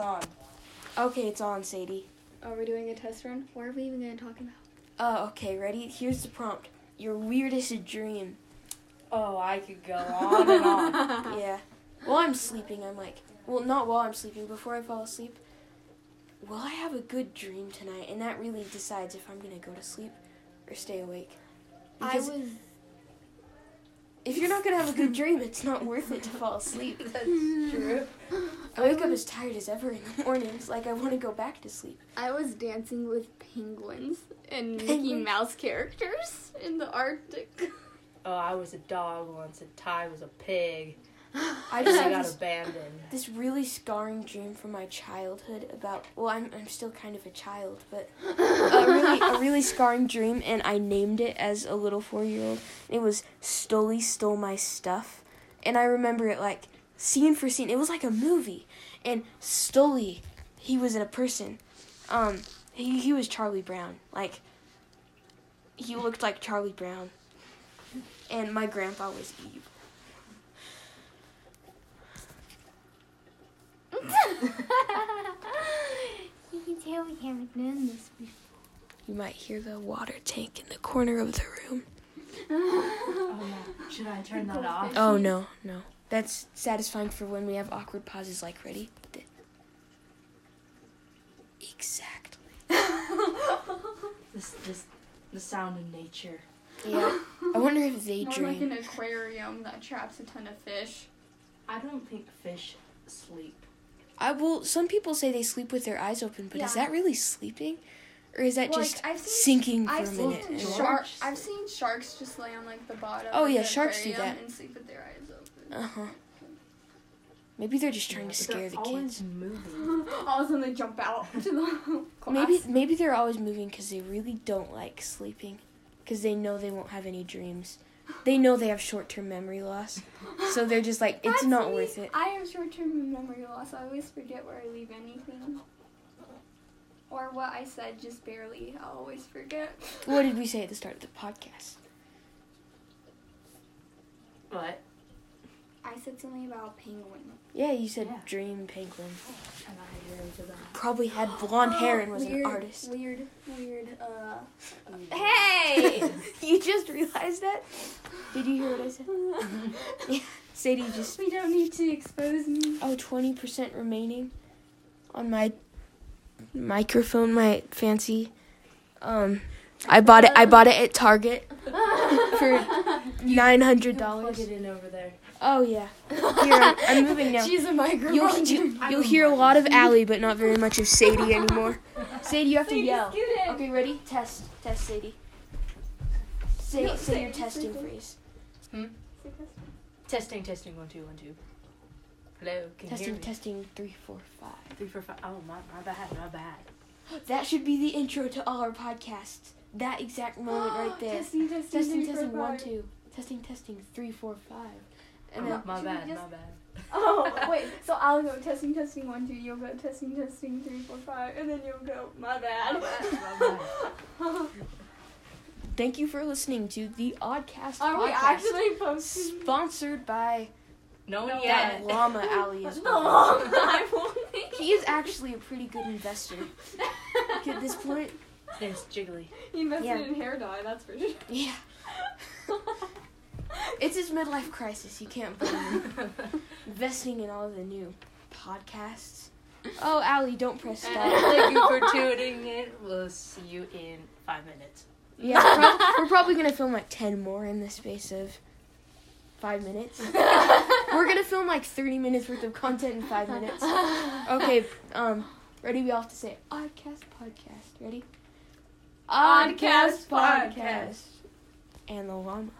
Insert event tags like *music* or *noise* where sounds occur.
it's on. Okay, it's on, Sadie. Are we doing a test run? What are we even gonna talk about? Uh, okay, ready? Here's the prompt. Your weirdest dream. Oh, I could go *laughs* on and on. Yeah. While I'm sleeping, I'm like, well, not while I'm sleeping, before I fall asleep. Will I have a good dream tonight? And that really decides if I'm gonna go to sleep or stay awake. I Because was. If you're not gonna have a good dream, it's not worth it to fall asleep. *laughs* That's true. I wake up as tired as ever in the mornings, like I want to go back to sleep. I was dancing with penguins and Mickey Mouse characters in the Arctic. Oh, I was a dog once, and Ty was a pig. *gasps* I just I got this, abandoned. this really scarring dream from my childhood about. Well, I'm I'm still kind of a child, but *gasps* a really a really scarring dream, and I named it as a little four year old. It was Stoli stole my stuff, and I remember it like scene for scene. It was like a movie, and Stoli, he was a person. Um, he he was Charlie Brown. Like he looked like Charlie Brown, and my grandpa was Eve. you can tell we haven't done this before. You might hear the water tank in the corner of the room. Oh no. Should I turn that off? Oh no, no. That's satisfying for when we have awkward pauses like ready. Exactly. *laughs* This, this, the sound of nature. Yeah. I wonder if they More dream. like an aquarium that traps a ton of fish. I don't think fish sleep. I will. Some people say they sleep with their eyes open, but is that really sleeping, or is that Well, just like, I've seen- sinking for I've a seen minute? George- and- shark. I've seen sharks just lay on like the bottom. Oh, of yeah, the sharks do that. and sleep with their eyes open. Uh huh. Maybe they're just trying to scare they're the always kids. moving. *laughs* All of a sudden they jump out *laughs* to the class. *laughs* Maybe maybe they're always moving because they really don't like sleeping, because they know they won't have any dreams. They know they have short term memory loss, so they're just like it's That's not me. worth it. I have short-term memory loss. I always forget where I leave anything. Or what I said just barely. I always forget. What did we say at the start of the podcast? What? I said something about a penguin. Yeah, you said Yeah. dream penguin. And I that. Probably had blonde hair and was *gasps* weird, an artist. Weird, weird, uh. Hey! *laughs* you just realized that? Did you hear what I said? Yeah. *laughs* Sadie just we don't need to expose me. oh 20% remaining on my microphone, my fancy um I bought it I bought it at Target for *laughs* nine hundred dollars. Plug it in over there. Oh yeah. Here I'm, I'm moving now. She's a microphone. You'll, you, *laughs* you'll hear a lot of Allie, but not very much of Sadie anymore. Sadie, you have to yell. Okay, ready? Test. Test, Sadie. Say, No, say say- your say testing something. phrase. Hmm? Testing, testing, one, two, one, two. Hello, can you hear Testing, me? testing, three, four, five. Three, four, five. Oh, my, my bad, my bad. *gasps* That should be the intro to all our podcasts. That exact moment right *gasps* there. Testing, testing, testing, three, four, testing, one, five. two. Testing, testing, three, four, five. And oh, my, then, my bad, just- my bad. *laughs* Oh *laughs* wait, so I'll go testing, testing, one, two. You'll go testing, testing, three, four, five, and then you'll go. My bad. My bad. *laughs* thank you for listening to the Oddcast podcast. Are we actually posting? Sponsored by No No, one that yet. llama alley as No, well. I won't. He is actually a pretty good investor. *laughs* At this point. There's Jiggly. He invested Yeah. in hair dye. That's for sure. Yeah. It's his midlife crisis. You can't blame him. *laughs* Investing in all the new podcasts. *laughs* Oh, Allie, don't press stop. Thank you for tuning in. We'll see you in five minutes. Yeah, prob- *laughs* we're probably gonna film like ten more in the space of five minutes. *laughs* We're gonna film like thirty minutes worth of content in five minutes. *laughs* Okay, um, ready? We all have to say Oddcast podcast. Ready? Oddcast podcast. And the llama.